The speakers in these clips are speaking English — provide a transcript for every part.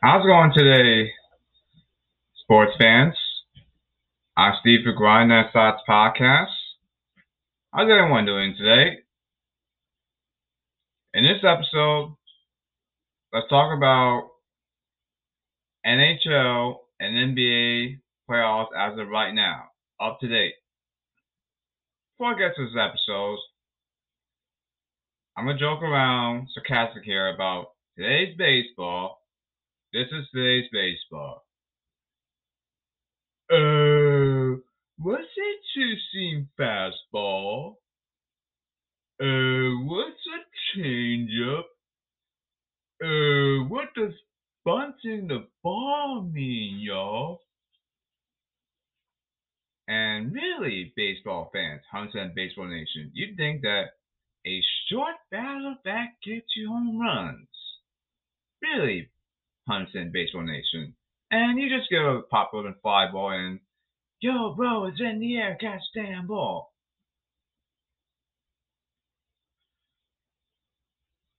How's it going today, sports fans? I'm Steve for Grind That Thoughts Podcast. How's everyone doing today? In this episode, let's talk about NHL and NBA playoffs as of right now, up to date. Before I get to this episode, I'm gonna joke around sarcastic here about today's baseball this is today's baseball. Uh, what's a two-seam fastball? Uh, what's a changeup? Uh, what does bunting the ball mean, y'all? And really, baseball fans, Hunter and Baseball Nation, you'd think that a short battle that gets you home runs. Really, Huntington Baseball Nation. And you just go pop up and fly ball and, yo, bro, it's in the air, catch damn ball.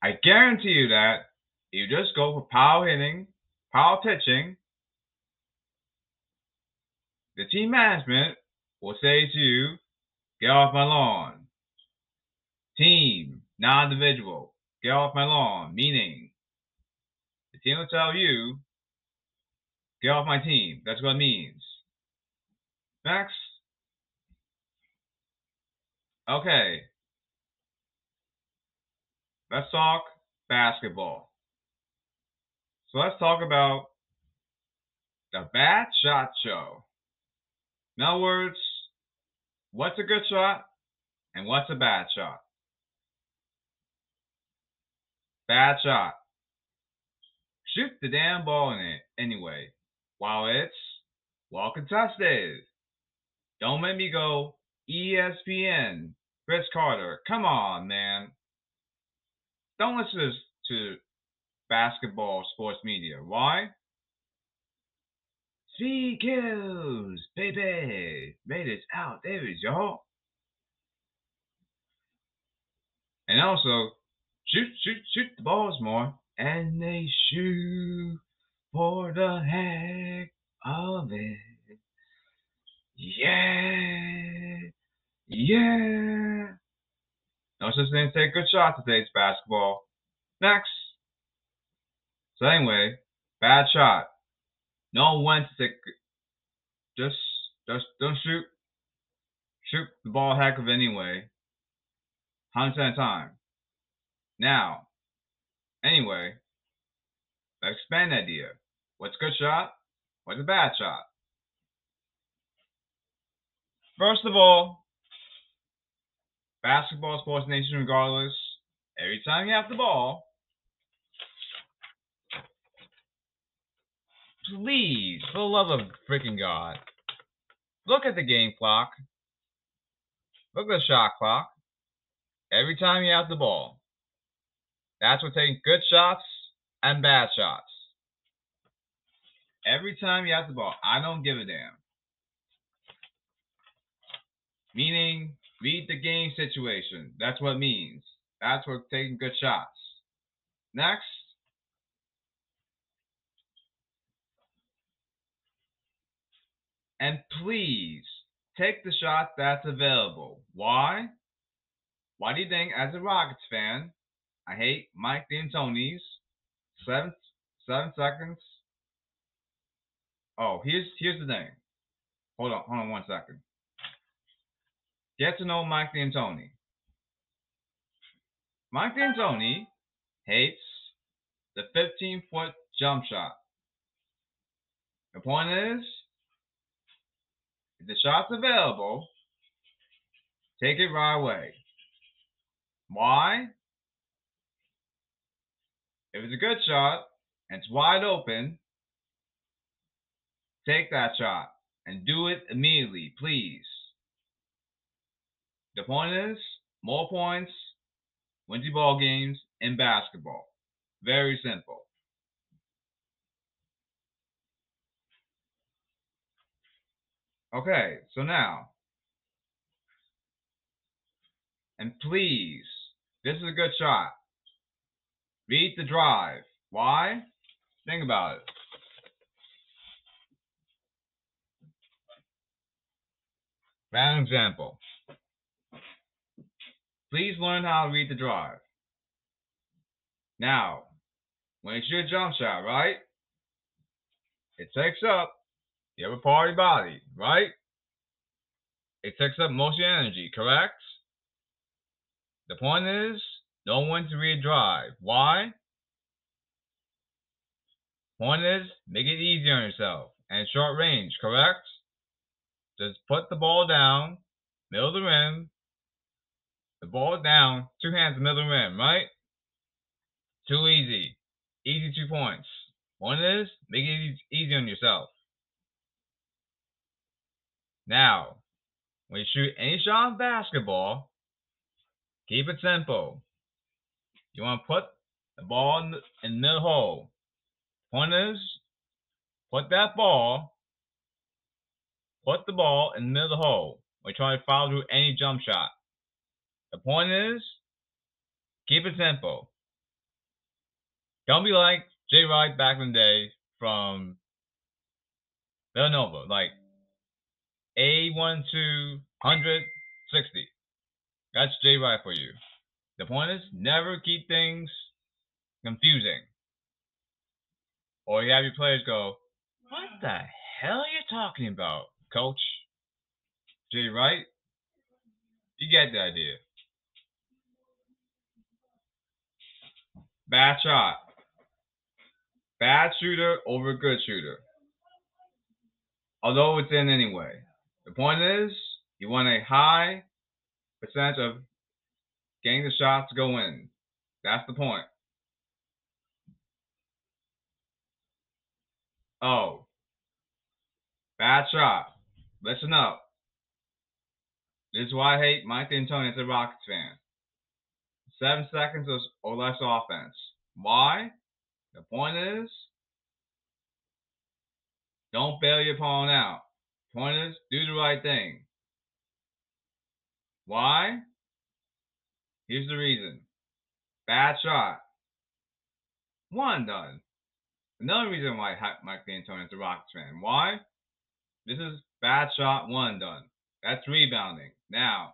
I guarantee you that you just go for power hitting, power pitching, the team management will say to you, get off my lawn. Team, non individual, get off my lawn, meaning will tell you, get off my team. That's what it means. Next. Okay. Let's talk basketball. So let's talk about the bad shot show. In other words, what's a good shot and what's a bad shot? Bad shot shoot the damn ball in it anyway while it's well contested. Don't make me go ESPN, Cris Carter. Come on, man. Don't listen to basketball sports media. Why? Speed kills, baby. Made it out. There is y'all. And also, shoot, shoot, shoot the balls more and they shoot for the heck of it. Yeah, yeah. No such thing take a good shots today's basketball. Next. So anyway, bad shot. No one to take. Just, just don't shoot. Shoot the ball heck of anyway. Hundred percent time. Now, Anyway, let's expand the idea. What's a good shot? What's a bad shot? First of all, basketball, sports nation, regardless, every time you have the ball, please, for the love of freaking God, look at the game clock. Look at the shot clock. Every time you have the ball. That's what taking good shots and bad shots. Every time you have the ball, I don't give a damn. Meaning, read the game situation. That's what it means. That's what taking good shots. Next. And please take the shot that's available. Why? Why do you think, as a Rockets fan, I hate Mike D'Antoni's. Seven seven seconds. Oh, here's here's the thing. Hold on, hold on one second. Get to know Mike D'Antoni. Mike D'Antoni hates the 15 foot jump shot. The point is, if the shot's available, take it right away. Why? If it's a good shot and it's wide open, take that shot and do it immediately, please. The point is, more points wins you ball games in basketball. Very simple. Okay, so now, and please, this is a good shot. Read the drive. Why? Think about it. Random example. Please learn how to read the drive. Now, when it's your jump shot, right? It takes up the upper part of your body, right? It takes up most of your energy, correct? The point is, when to read drive. Why? Is, make it easy on yourself and short range, correct? Just put the ball down, middle of the rim, the ball down, two hands, middle of the rim, right? Too easy. Easy two points. One is, make it easy on yourself. Now, when you shoot any shot basketball, keep it simple. You want to put the ball in the, in the hole. Point is, put that ball, put the ball in the middle of the hole when you try to follow through any jump shot. The point is, keep it simple. Don't be like Jay Wright back in the day from Villanova, like A1260. That's Jay Wright for you. The point is, never keep things confusing. Or you have your players go, What the hell are you talking about, coach? Jay Wright? You get the idea. Bad shot. Bad shooter over good shooter. Although it's in anyway. The point is, you want a high percentage of getting the shots go in. That's the point. Oh. Bad shot. Listen up. This is why I hate Mike D'Antoni as a Rockets fan. Seven seconds or less offense. Why? The point is, don't bail your opponent out. Point is, do the right thing. Why? Here's the reason. Bad shot. One done. Another reason why Mike D'Antoni is a Rockets fan. Why? This is bad shot, one done. That's rebounding. Now,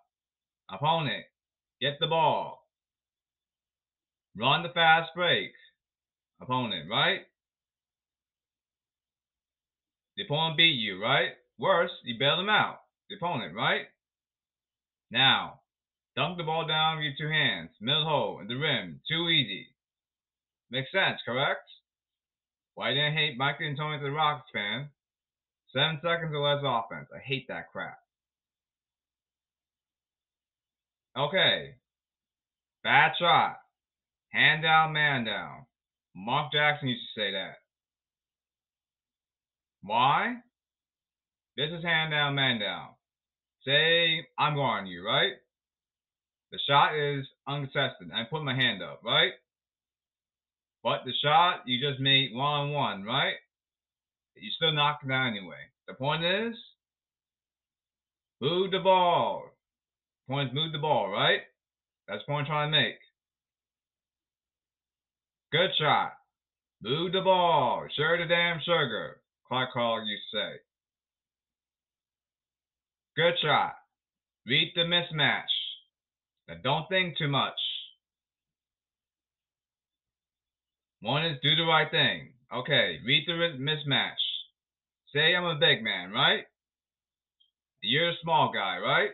opponent, get the ball. Run the fast break. Opponent, right? The opponent beat you, right? Worse, you bail them out. The opponent, right? Now, dunk the ball down with your two hands, middle hole, in the rim. Too easy. Makes sense, correct? Why didn't I hate Mike D'Antoni the Rockets fan? Seven seconds or less offense. I hate that crap. Okay. Bad shot. Hand down, man down. Mark Jackson used to say that. Why? This is hand down, man down. Say I'm guarding you, right? The shot is uncontested. I put my hand up, right? But the shot you just made one on one, right? You still knock it down anyway. The point is, move the ball. Point is move the ball, right? That's the point I'm trying to make. Good shot. Move the ball. Sure the damn sugar. Clark Hall you say. Good shot. Read the mismatch. Now don't think too much. One is do the right thing. Okay, read the mismatch. Say I'm a big man, right? You're a small guy, right?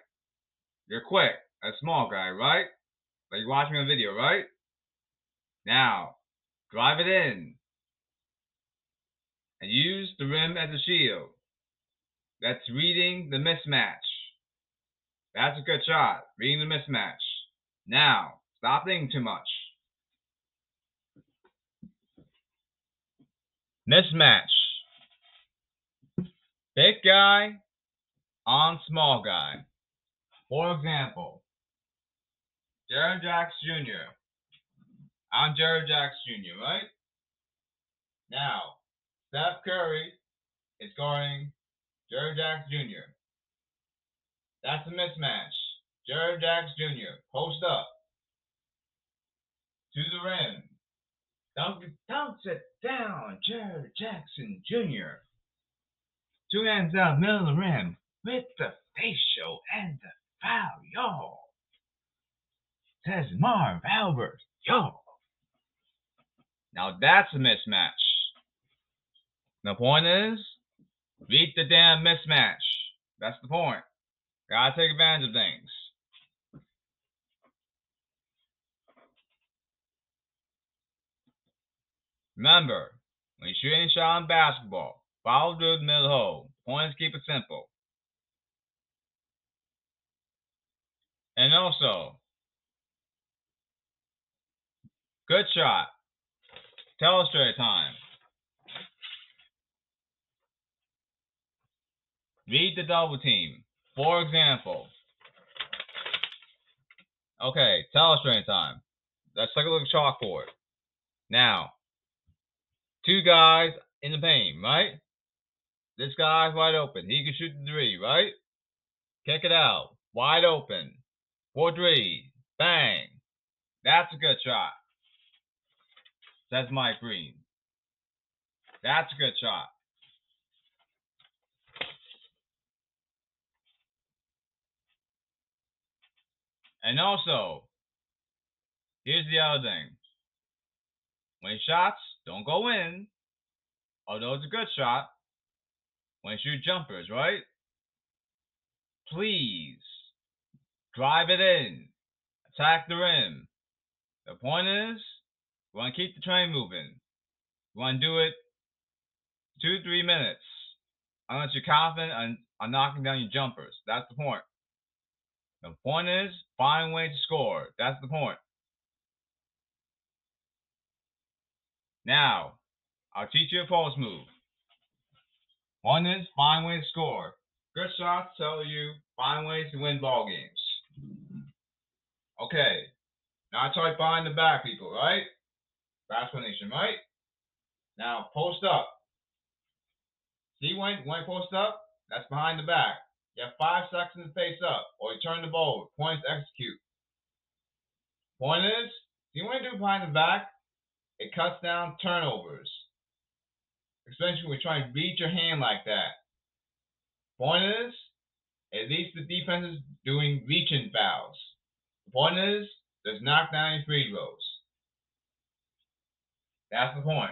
You're quick, a small guy, right? Like you're watching a video, right? Now, drive it in. And use the rim as a shield. That's reading the mismatch. That's a good shot. Reading the mismatch. Now, stop thinking too much. Mismatch. Big guy on small guy. For example, Jaren Jackson Jr. I'm Jaren Jackson Jr., right? Now, Steph Curry is guarding Jaren Jackson Jr. That's a mismatch. Jaren Jackson Jr. Post up. To the rim. Dunk, dunks it down, Jaren Jackson Jr. Two hands out, middle of the rim, with the facial and the foul, y'all. Says Marv Albert, y'all. Now that's a mismatch. The point is, beat the damn mismatch. That's the point. Gotta take advantage of things. Remember, when you shoot any shot in basketball, follow through the middle hole. Points keep it simple. And also, good shot. Telestrator time. Read the double team. For example, okay, telestrator time. Let's take a look at chalkboard. Now, two guys in the paint, right? This guy's wide open. He can shoot the three, right? Kick it out. Wide open. Four three. Bang. That's a good shot. Says Mike Breen. That's a good shot. And also, here's the other thing. When shots don't go in, although it's a good shot, when you shoot jumpers, right? Please drive it in, attack the rim. The point is, you want to keep the train moving. You want to do it two, three minutes, unless you're confident on, on knocking down your jumpers. That's the point. The point is, find ways to score. That's the point. Now, I'll teach you a post move. One is find ways to score. Good shots tell you find ways to win ball games. Okay. Now I try behind the back people, right? Basketball Nation, right? Now post up. See when when post up? That's behind the back. You have five seconds to face up, or you turn the ball. Points execute. Point is, you want to do behind the back, it cuts down turnovers. Especially when you're trying to beat your hand like that. Point is, at least the defense is doing reaching fouls. The point is, there's knock down your free throws. That's the point.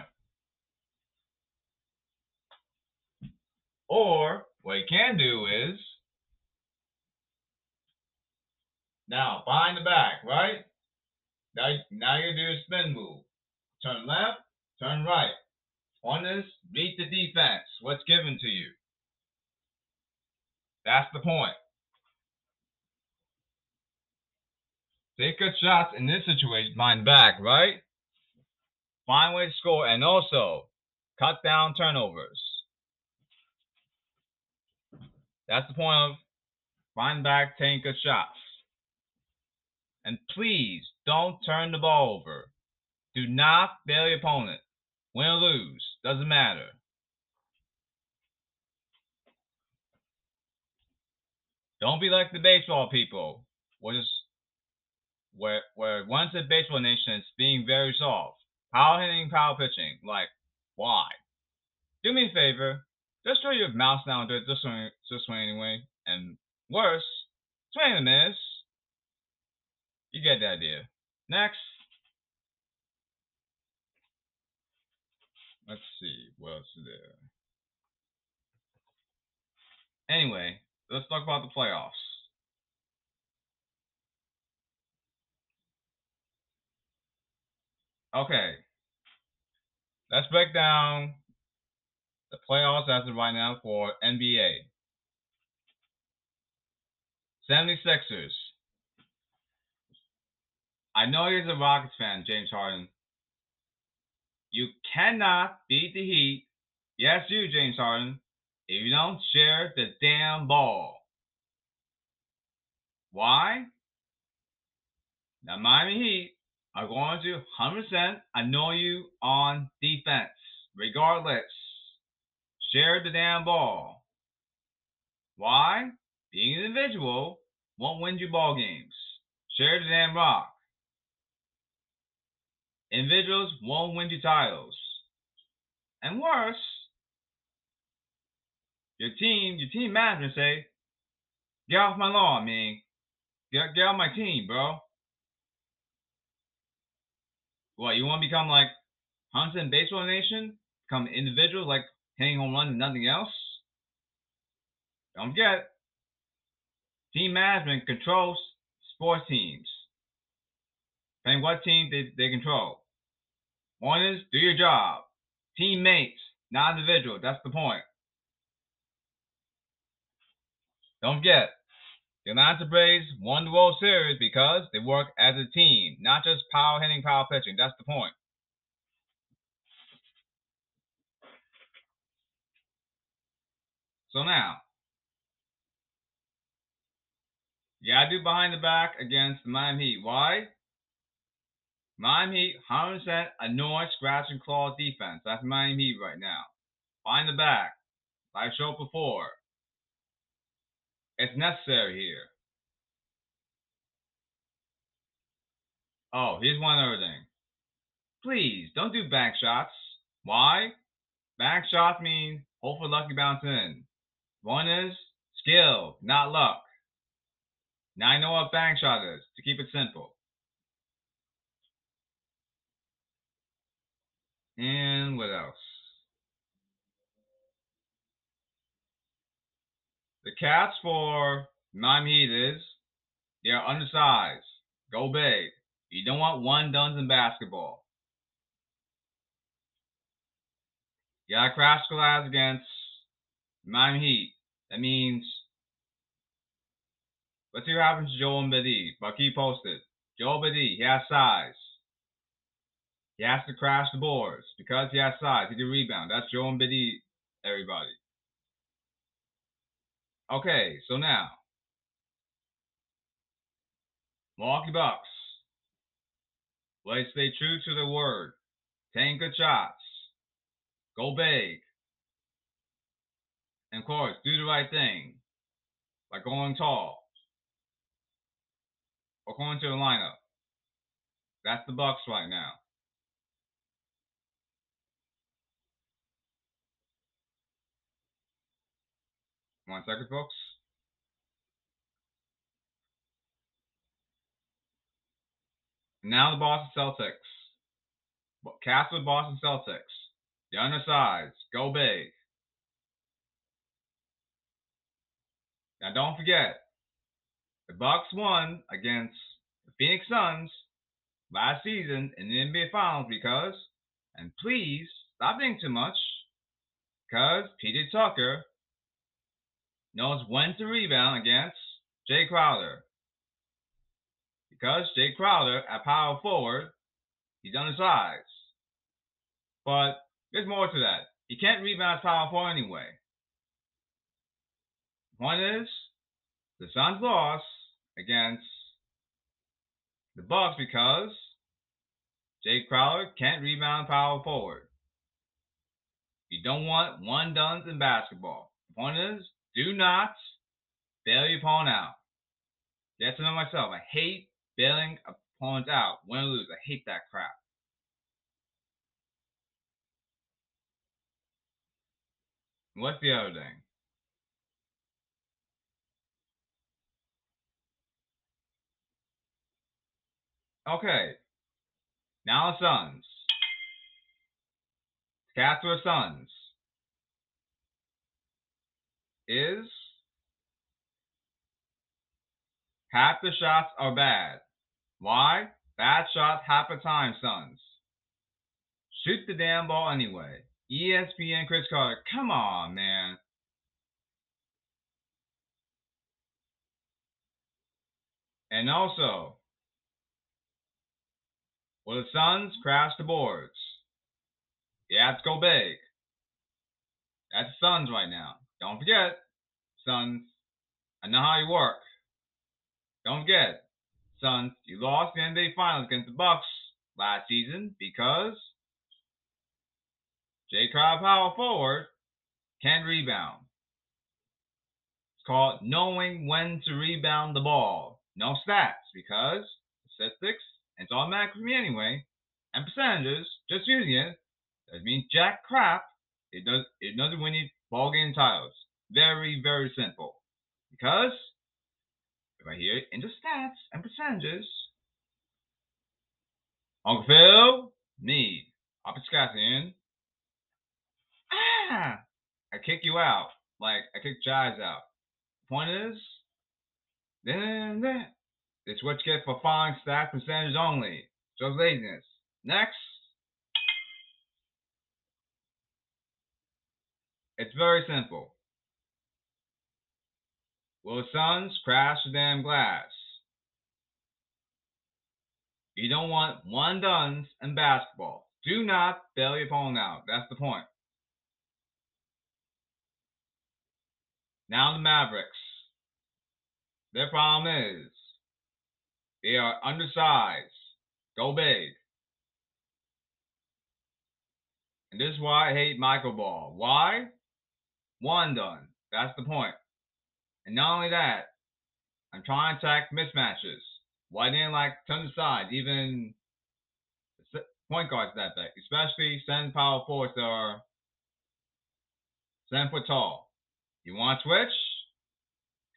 Or what you can do is now behind the back, right? Now, now you do a spin move. Turn left, turn right. On this, beat the defense. What's given to you? That's the point. Take good shots in this situation, mind back, right? Find ways to score and also cut down turnovers. That's the point of taking good shots. And please don't turn the ball over. Do not bail your opponent. Win or lose, doesn't matter. Don't be like the baseball people, which where where once a baseball nation is being very soft. Power hitting, power pitching. Like, why? Do me a favor. Just throw your mouse down do it this way, this way anyway. And worse, swing and miss. You get the idea. Next. Let's see what else is there. Anyway, let's talk about the playoffs. Okay. Let's break down the playoffs as of right now for NBA. 76ers. I know you're a Rockets fan, James Harden. You cannot beat the Heat. Yes, you, James Harden, if you don't share the damn ball. Why? Now, Miami Heat are going to 100% annoy you on defense, regardless. Share the damn ball. Why? Being an individual won't win you ball games. Share the damn rock. individuals won't win you titles. And worse, your team, your team management say, get off my lawn, man. Get, get off my team, bro. What, you want to become like Huntington Baseball Nation? Become individuals like hitting home runs and nothing else? Don't forget, team management controls sports teams. And what team they, they control. One is do your job. Teammates, not individual. That's the point. Don't forget, the Atlanta Braves won the World Series because they work as a team, not just power hitting, power pitching. That's the point. So now, you gotta do behind the back against the Miami Heat. Why? Miami Heat, 100% annoyed, scratch and claw defense. That's Miami Heat right now. Behind the back, like I showed before. It's necessary here. Oh, here's one other thing. Please don't do back shots. Why? Back shots mean hope for lucky bounce in. One is skill, not luck. Now I know what bank shot is, to keep it simple. And what else? The cats for Miami Heat is they are undersized. Go big. You don't want one duns in basketball. You got crash glass against Miami Heat. That means let's see what happens to Joel Embiid. Keep posted. Joel Embiid, he has size. He has to crash the boards because he has size. He can rebound. That's Joel Embiid, everybody. Okay, so now Milwaukee Bucks. Let's stay true to the word. Take good shots. Go big. And of course, do the right thing. By going tall. Or going to the lineup. That's the Bucks right now. One second, folks. Now the Boston Celtics. Cast with Boston Celtics. The undersized. Go big. Now don't forget, the Bucks won against the Phoenix Suns last season in the NBA Finals because, and please stop thinking too much, because PJ Tucker knows when to rebound against Jae Crowder. Because Jae Crowder at power forward, he's undersized. But there's more to that. He can't rebound power forward anyway. One is the Suns lost against the Bucks because Jae Crowder can't rebound power forward. You don't want one duns in basketball. The point is do not bail your opponent out. That's know myself. I hate bailing opponents out. Win or lose. I hate that crap. What's the other thing? Okay. Now. Cats or Suns is half the shots are bad. Why? Bad shots half the time, sons. Shoot the damn ball anyway. ESPN Cris Carter, come on, man. And also, will the Suns crash the boards? The ads go big. That's the Suns right now. Don't forget, Suns, I know how you work. Don't forget, Suns, you lost the NBA Finals against the Bucks last season because Jae Crowder power forward can't rebound. It's called knowing when to rebound the ball. No stats because statistics, it's automatic for me anyway. and percentages, just using it, doesn't jack crap. It does it doesn't win you ball game titles. Very, very simple. Because if I hear into stats and percentages, Uncle Phil, me, Oppiscathian, ah, I kick you out. Like I kick Jives out. Point is, then, then it's what you get for following stats percentage only. Shows laziness. Next. It's very simple. Will Suns crash the damn glass? You don't want one duns in basketball. Do not bail your opponent out. That's the point. Now the Mavericks. Their problem is they are undersized. Go big. And this is why I hate Michael Ball. Why? One done. That's the point. And not only that, I'm trying to attack mismatches. Why didn't like turn aside, even point guards that big, especially seven power forwards that are seven foot tall. You want to switch?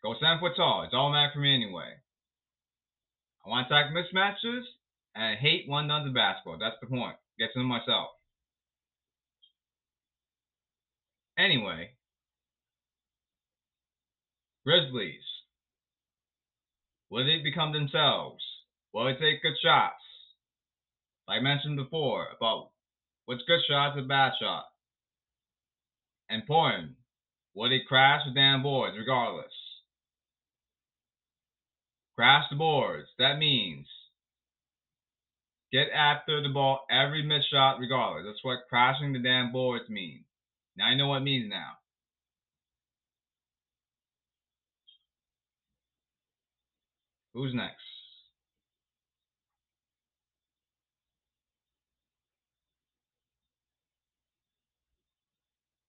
Go seven foot tall. It's automatic for me anyway. I want to attack mismatches, and I hate one in basketball. That's the point. Get to myself. Anyway, Grizzlies. Will they become themselves? Will they take good shots? Like I mentioned before about what's good shots and bad shot. Important. Will they crash the damn boards regardless? Crash the boards. That means get after the ball every missed shot regardless. That's what crashing the damn boards means. Now I know what it means now. Who's next?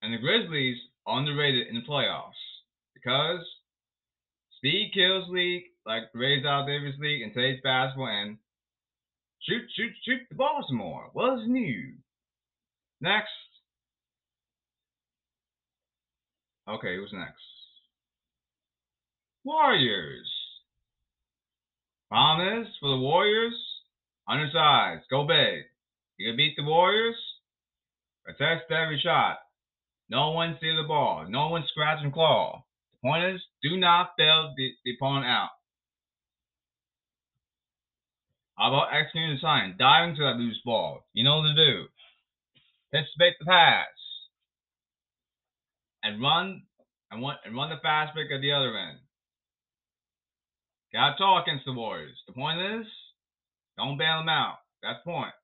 And the Grizzlies underrated in the playoffs because speed kills league, like Rays out Davis League and today's basketball, and shoot, shoot, shoot the ball some more. What's new? Next. Okay, who's next? Warriors. Promise for the Warriors, undersized, go big. You can beat the Warriors, protect every shot. No one steal the ball. No one scratch and claw. The point is, do not fail the, the opponent out. How about executing the sign? Diving to that loose ball. You know what to do. Anticipate the pass. And run and, one, and run the fast break at the other end. Got to talk against the Warriors. The point is, don't bail them out. That's the point.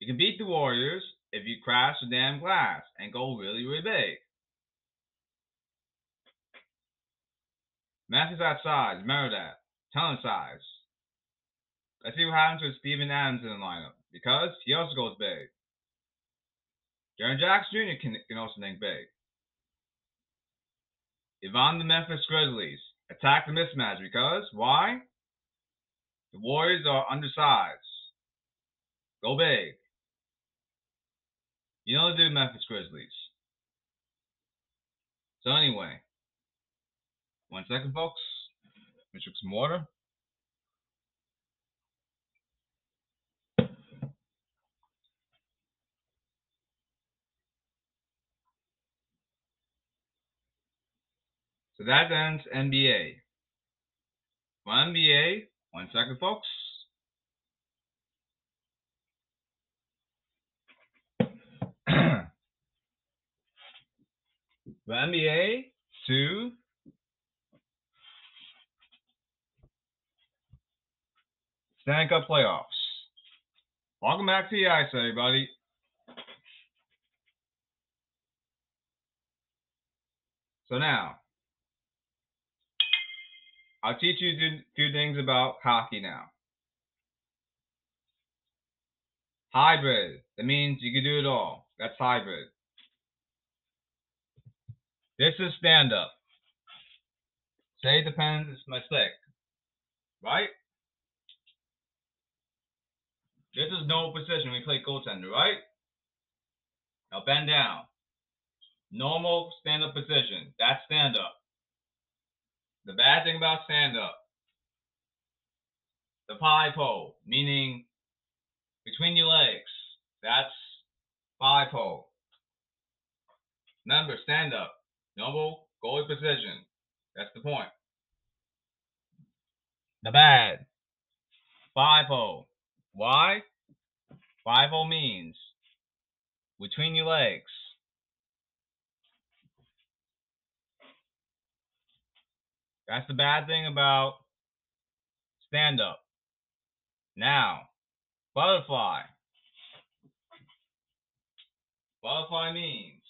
You can beat the Warriors if you crash the damn glass and go really, really big. Matthews outside. Remember that. Ton size. Let's see what happens with Steven Adams in the lineup because he also goes big. Jaren Jackson Jr. can, can also think big. I'm the Memphis Grizzlies, Attack the mismatch because why? The Warriors are undersized. Go big. You know the Memphis Grizzlies. So anyway, one second, folks. Let me drink some water. That ends NBA. For NBA, one second, folks. For NBA, two. Stanley Cup playoffs. Welcome back to the ice, everybody. So now, I'll teach you a few things about hockey now. Hybrid. That means you can do it all. That's hybrid. This is stand up. Say it depends, it's my stick. Right? This is normal position we play goaltender, right? Now bend down. Normal stand up position. That's stand up. The bad thing about stand up, the five hole, meaning between your legs. That's five hole. Remember, stand up. Normal goalie position. That's the point. The bad. Five hole. Why? Five means between your legs. That's the bad thing about stand up. Now, butterfly. Butterfly means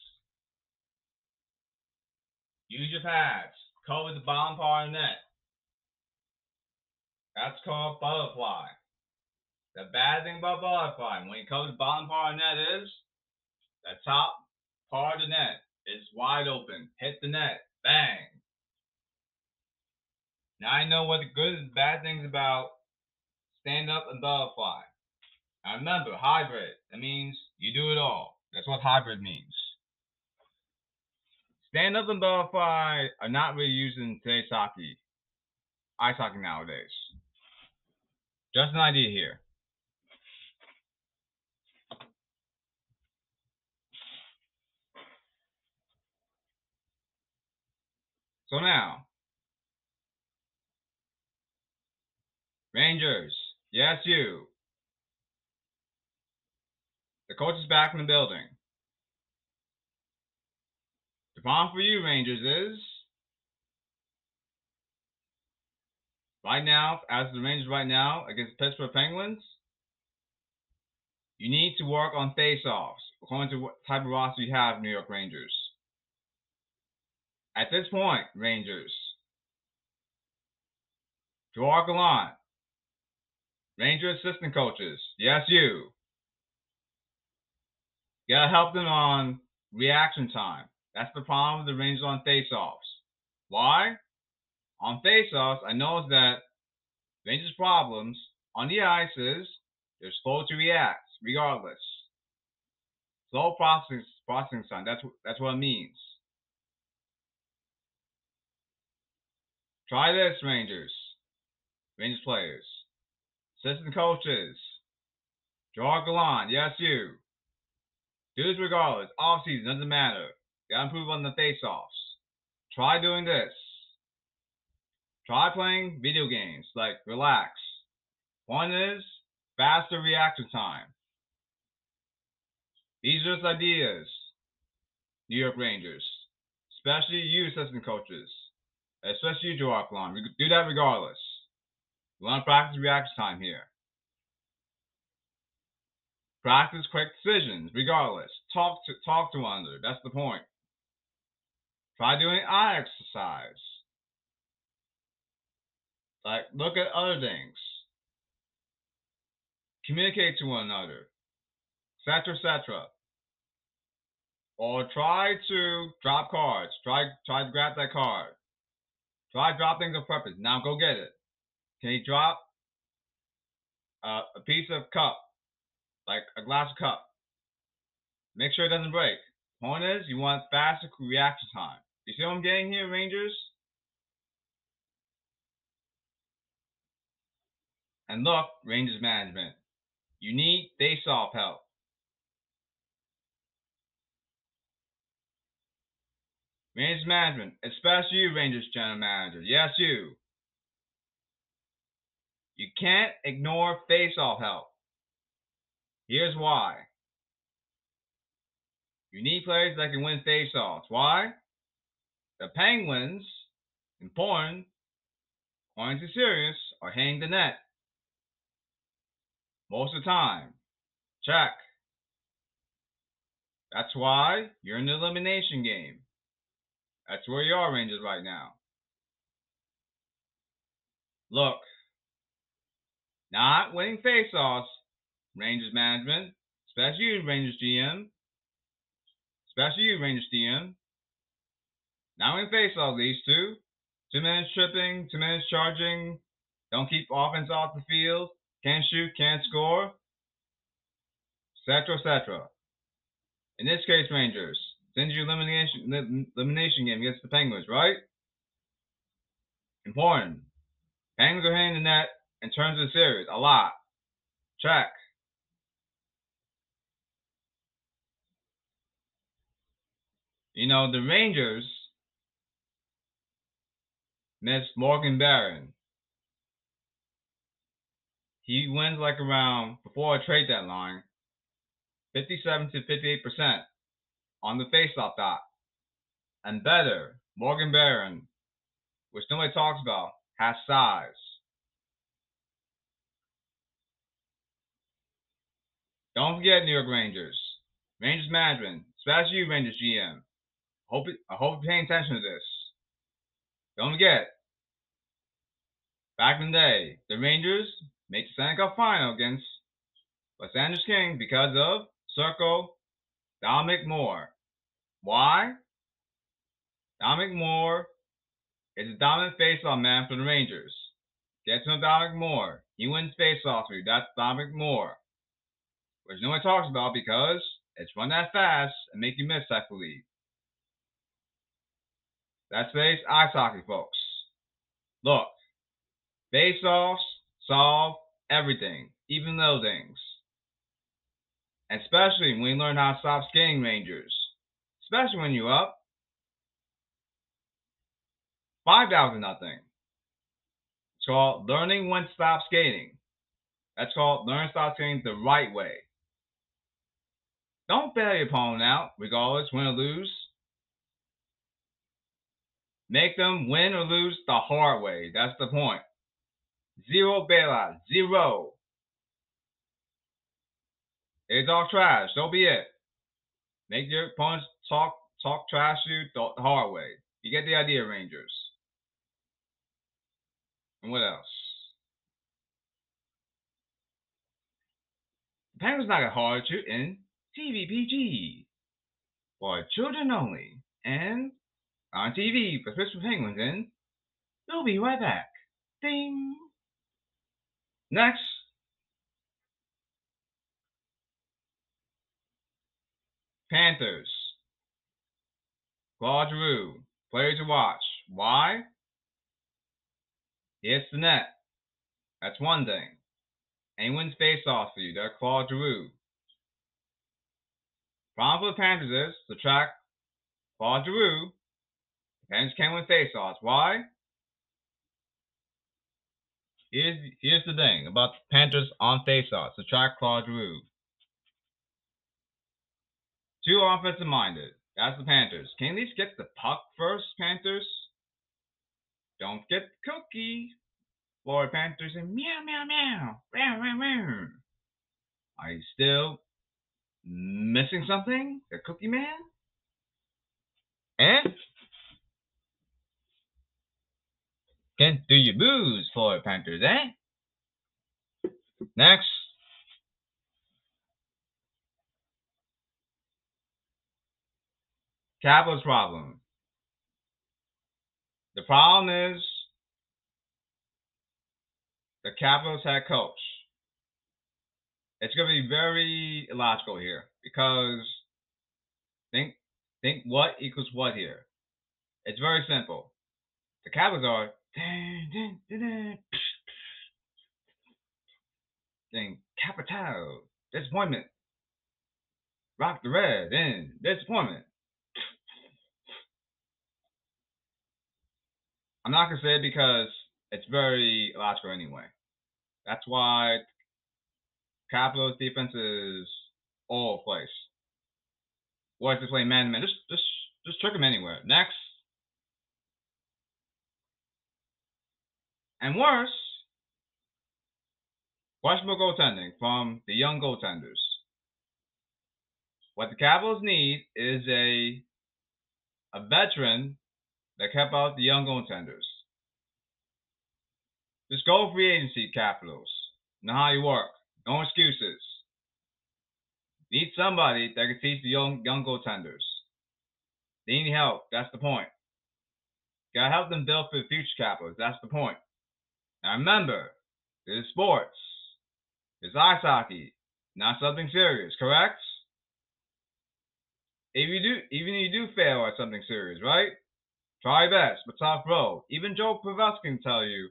use your pads, cover the bottom part of the net. That's called butterfly. The bad thing about butterfly, when you cover the bottom part of the net is the top part of the net is wide open. Hit the net. Bang. Now I know what the good and bad things about stand up and butterfly. Now remember, hybrid. That means you do it all. That's what hybrid means. Stand up and butterfly are not really used in today's hockey, ice hockey nowadays. Just an idea here. So now, Rangers, yes, you. The coach is back in the building. The problem for you, Rangers, is right now, as the Rangers right now against Pittsburgh Penguins, you need to work on face-offs according to what type of roster you have, New York Rangers. At this point, Rangers, Gerard Gallant, Ranger assistant coaches, yes, you. You gotta help them on reaction time. That's the problem with the Rangers on face-offs. Why? On face-offs, I know that Rangers' problems on the ice is they're slow to react, regardless. Slow processing processing time. That's that's what it means. Try this, Rangers. Rangers players. Assistant coaches. Gerard Gallant, yes you. Do this regardless. Off season, doesn't matter. Gotta improve on the face-offs. Try doing this. Try playing video games. Like, relax. One is faster reaction time. These are just ideas, New York Rangers. Especially you assistant coaches. Especially you, Gallant. Do that regardless. We want to practice reaction time here. Practice quick decisions, regardless. Talk to talk to one another. That's the point. Try doing eye exercise. Like look at other things. Communicate to one another, etc., etc. Or try to drop cards. Try try to grab that card. Try drop things on purpose. Now go get it. Can you drop uh, a piece of cup, like a glass cup? Make sure it doesn't break. Point is, you want faster reaction time. You see what I'm getting here, Rangers? And look, Rangers management, you need face-off help. Rangers management, especially you, Rangers general manager. Yes, you. You can't ignore face-off help. Here's why. You need players that can win face-offs. Why? The Penguins, important, according to Sirius, are hitting the net. Most of the time. Check. That's why you're in the elimination game. That's where you are, Rangers, right now. Look, not winning faceoffs, Rangers management, especially you, Rangers GM, especially you, Rangers GM. Not winning faceoffs, these two. Two minutes tripping, two minutes charging, don't keep offense off the field, can't shoot, can't score. etc., etc. In this case, Rangers, send you elimination elimination game against the Penguins, right? Important. Penguins are hitting the net in terms of series a lot. Check. You know, the Rangers missed Morgan Barron. He wins like around before a trade deadline, 57 to 58% on the faceoff dot. And better, Morgan Barron, which nobody talks about, has size. Don't forget New York Rangers. Rangers management, especially you Rangers GM. Hope I hope you're paying attention to this. Don't forget, back in the day, the Rangers made the Stanley Cup final against Los Angeles Kings because of Circle Dominic Moore. Why? Dominic Moore is a dominant faceoff man for the Rangers. Get to know Dominic Moore. He wins faceoffs for you. That's Dominic Moore. Which no one talks about because it's run that fast and make you miss, I believe. That's today's ice hockey, folks. Look, face-offs solve everything, even those things. Especially when you learn how to stop skating rangers. Especially when you're up. Five thousand nothing. It's called learning when to stop skating. That's called learn to stop skating the right way. Don't bail your opponent out, regardless, win or lose. Make them win or lose the hard way. That's the point. Zero bailout. Zero. It's all trash. So be it. Make your opponents talk talk trash you the hard way. You get the idea, Rangers. And what else? The Penguins not get hard to in TVPG for children only and on TV for Christmas Penguins, and we'll be right back. Ding! Next. Panthers. Claude Giroux. Players to watch. Why? It's the net. That's one thing. Anyone's face off for you. They're Claude Giroux. The Panthers is to track Claude Giroux Panthers can win faceoffs. Why? Here's here's the thing about the Panthers on faceoffs. To track Claude Giroux. Too offensive minded. That's the Panthers. Can at get the puck first, Panthers? Don't get the cookie. Florida Panthers and meow meow meow. Meow meow meow. You still missing something? The cookie man? And Can't do your booze, Florida Panthers, eh? Next. Capitals problem. The problem is the Capitals head coach. It's going to be very illogical here because think think what equals what here. It's very simple. The Capitals are Capital, disappointment. Rock the red, then disappointment. I'm not gonna say it because it's very illogical anyway. That's why Capitals defense is all place. What if they play man to man? Just just just trick them anywhere. Next. And worse, questionable goaltending from the young goaltenders. What the Capitals need is a a veteran that kept out the young goaltenders. Just go free agency, Capitals. Know how you work. No excuses. Need somebody that can teach the young young goaltenders. They need help. That's the point. Gotta help them build for the future Capitals. That's the point. Now remember, this is sports. It's ice hockey. not something serious, correct? If you do, even if you do fail at something serious, right? Try best, but tough road. Even Joe Pavelski can tell you,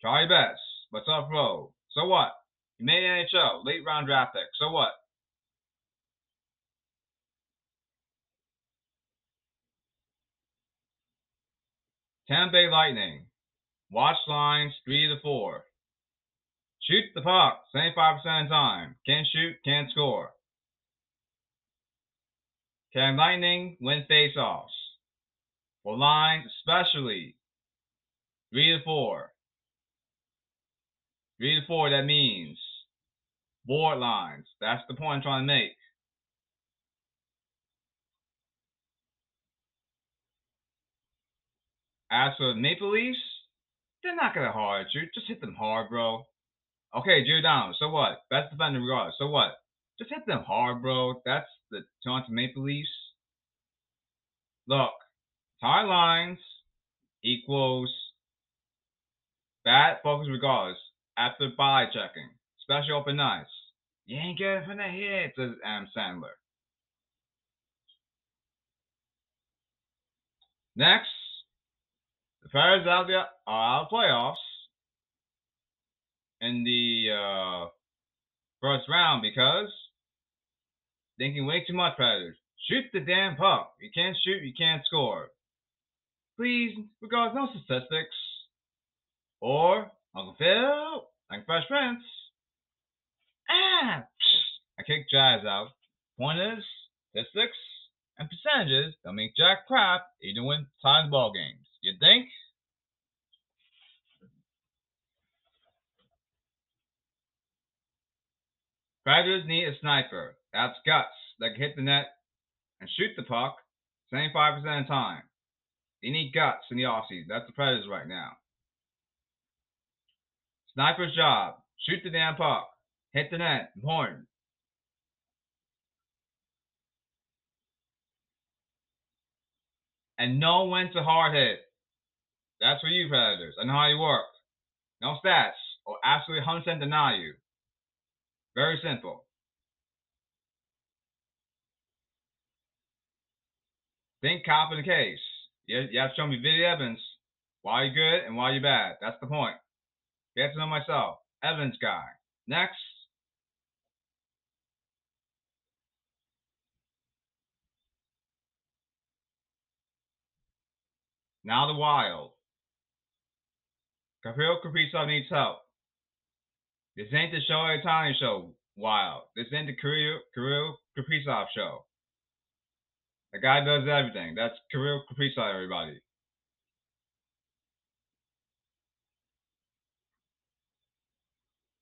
try best, but tough road. So what? You made NHL, late round draft pick. So what? Tampa Bay Lightning. Watch lines three to four. Shoot the puck 75% of the time. Can't shoot, can't score. Can Lightning win faceoffs? For lines, especially three to four. Three to four, that means board lines. That's the point I'm trying to make. As for Maple Leafs, they're not gonna hard You Just hit them hard, bro. Okay, Giordano. So what? Best defender regardless. So what? Just hit them hard, bro. That's the Toronto Maple Leafs. Look, tie lines equals bad focus regardless after by checking, especially open nights. You ain't getting from the hit, says Adam Sandler. Next, the Predators out the are out of playoffs in the uh, first round because thinking way too much Predators. Shoot the damn puck. You can't shoot, you can't score. Please, regard no statistics. Or Uncle Phil, like Fresh Prince. Ah, I kicked Jazz out. Point is, statistics and percentages don't make jack crap even when tied ball games. You think? Predators need a sniper. That's guts that can hit the net and shoot the puck 75% of the time. They need guts in the offseason. That's the Predators right now. Sniper's job. Shoot the damn puck. Hit the net. Important. And know when to hard hit. That's for you, Predators. I know how you work. No stats or absolutely 100% deny you. Very simple. Think cop in the case. You, you have to show me video evidence why you're good and why you're bad. That's the point. Get to know myself. Evidence guy. Next. Now the wild. Kirill Kaprizov needs help. This ain't the show Italian show, Wild. This ain't the Kirill, Kirill Kaprizov show. The guy does everything. That's Kirill Kaprizov, everybody.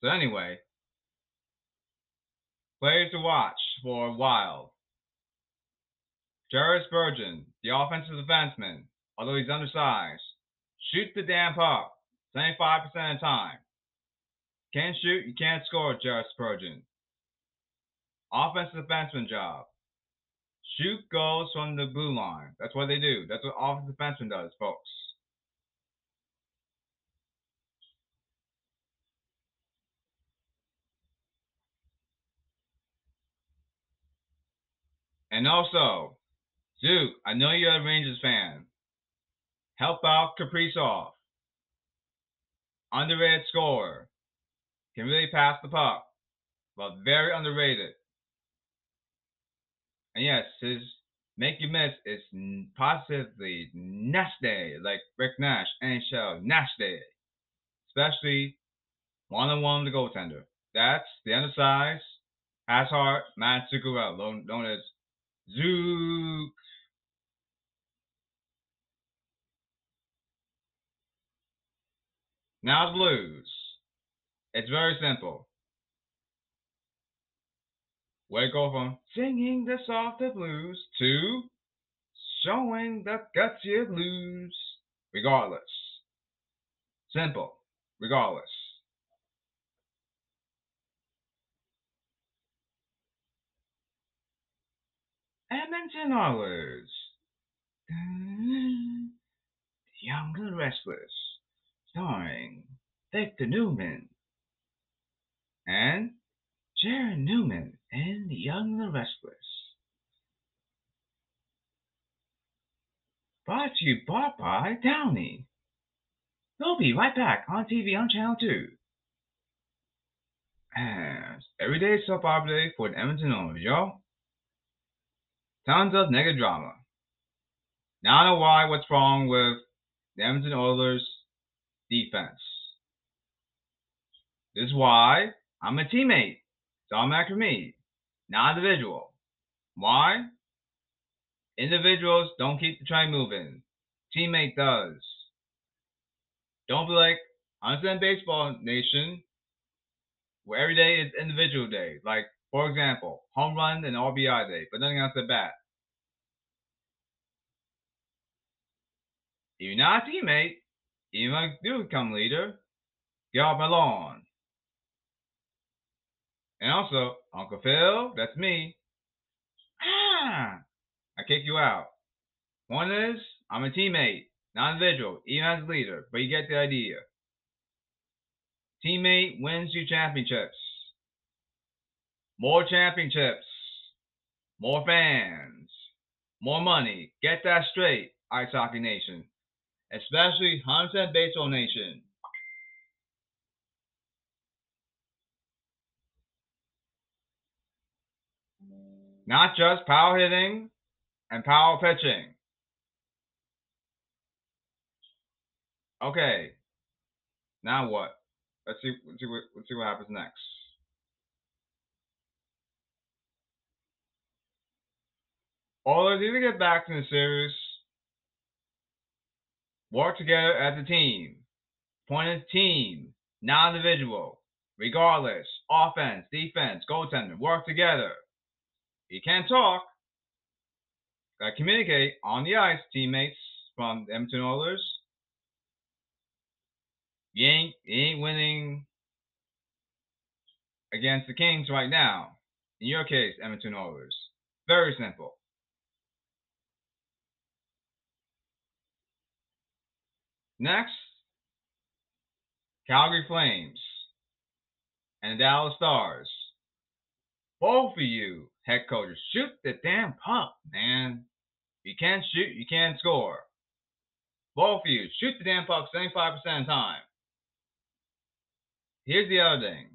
So anyway, players to watch for Wild. Jared Spurgeon, the offensive defenseman, although he's undersized, shoot the damn puck 75% of the time. Can't shoot, you can't score, Jared Spurgeon. Offensive defenseman job. Shoot goals from the blue line. That's what they do. That's what offensive defenseman does, folks. And also, Duke, I know you're a Rangers fan. Help out Kaprizov. Underrated scorer. Can really pass the puck, but very underrated. And yes, his make you miss is positively nasty, like Rick Nash, NHL nasty. Especially one on one the goaltender. That's the undersized, has heart, Matt Zuccarello, known as Zook. Now blues. It's very simple. We go from singing the softer blues to showing the guts you blues. Regardless. Simple. Regardless. Edmonton Oilers. The Young and Restless. Starring Victor Newman and Sharon Newman and Young the Restless. Brought to you by Downey. They'll be right back on TV on Channel 2. And everyday soap opera day for the Edmonton Oilers, yo. Tons of negative drama. Now I know why, what's wrong with the Edmonton Oilers defense. This is why I'm a teammate. It's automatic for me, not individual. Why? Individuals don't keep the train moving. Teammate does. Don't be like, I understand baseball nation, where every day is individual day. Like, for example, home run and RBI day, but nothing else at bat. If you're not a teammate, if you do become leader, my lawn. And also, Uncle Phil, that's me. Ah, I kick you out. One is, I'm a teammate, not individual, even as a leader, but you get the idea. Teammate wins you championships. More championships. More fans. More money. Get that straight, Ice Hockey Nation. Especially 100% Baseball Nation. Not just power hitting and power pitching. Okay. Now what? Let's see. Let's see what. Let's see what happens next. Oilers need to get back to the series. Work together as a team. Point as team, not individual. Regardless, offense, defense, goaltender, work together. You can't talk. Gotta communicate on the ice, teammates from the Edmonton Oilers. You ain't, you ain't winning against the Kings right now. In your case, Edmonton Oilers. Very simple. Next, Calgary Flames and Dallas Stars. Both of you head coaches, shoot the damn puck, man. You can't shoot, you can't score. Both of you, shoot the damn puck 75% of the time. Here's the other thing.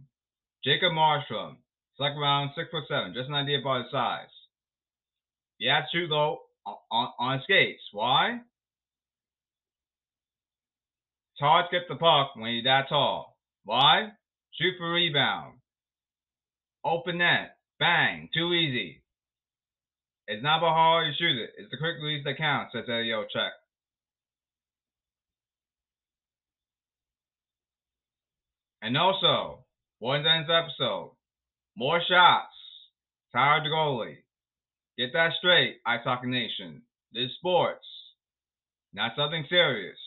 Jacob Markstrom, select around six foot seven, just an idea about his size. You have to shoot low on, on skates. Why? Hard to get the puck when you're that tall. Why? Shoot for rebound. Open net. Bang. Too easy. It's not about how you shoot it. It's the quick release that counts, says Yo check. And also, one ends episode. More shots. Tired goalie. Get that straight, Ice Hockey Nation. This is sports. Not something serious.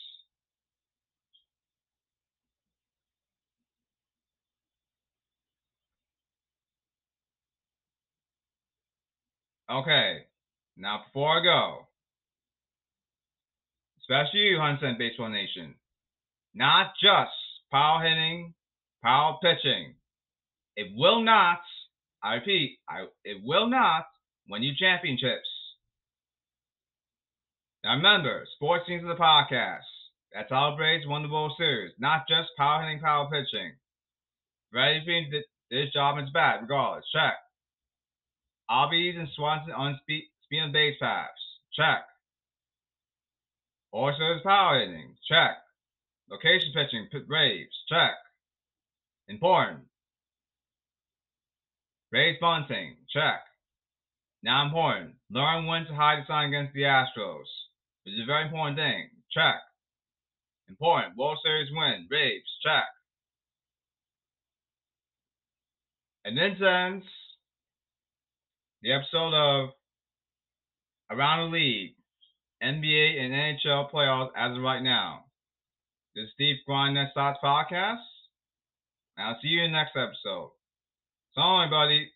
Okay, now before I go, especially you, Hunson Baseball Nation, not just power hitting, power pitching. It will not, I repeat, I, it will not win you championships. Now remember, sports teams of the podcast that celebrates of the World Series, not just power hitting, power pitching. Ready for this job is bad, regardless. Check. Albies and Swanson on speed, speed and base paths. Check. Also power hitting. Check. Location pitching, Braves. Check. Important. Raise bunting. Check. Now important. Learn when to hide the sign against the Astros. Is a very important thing. Check. Important. World Series win. Braves. Check. And then sends the episode of Around the League, NBA and NHL playoffs as of right now. This is Steve Grind Thoughts Podcast. I'll see you in the next episode. So, everybody.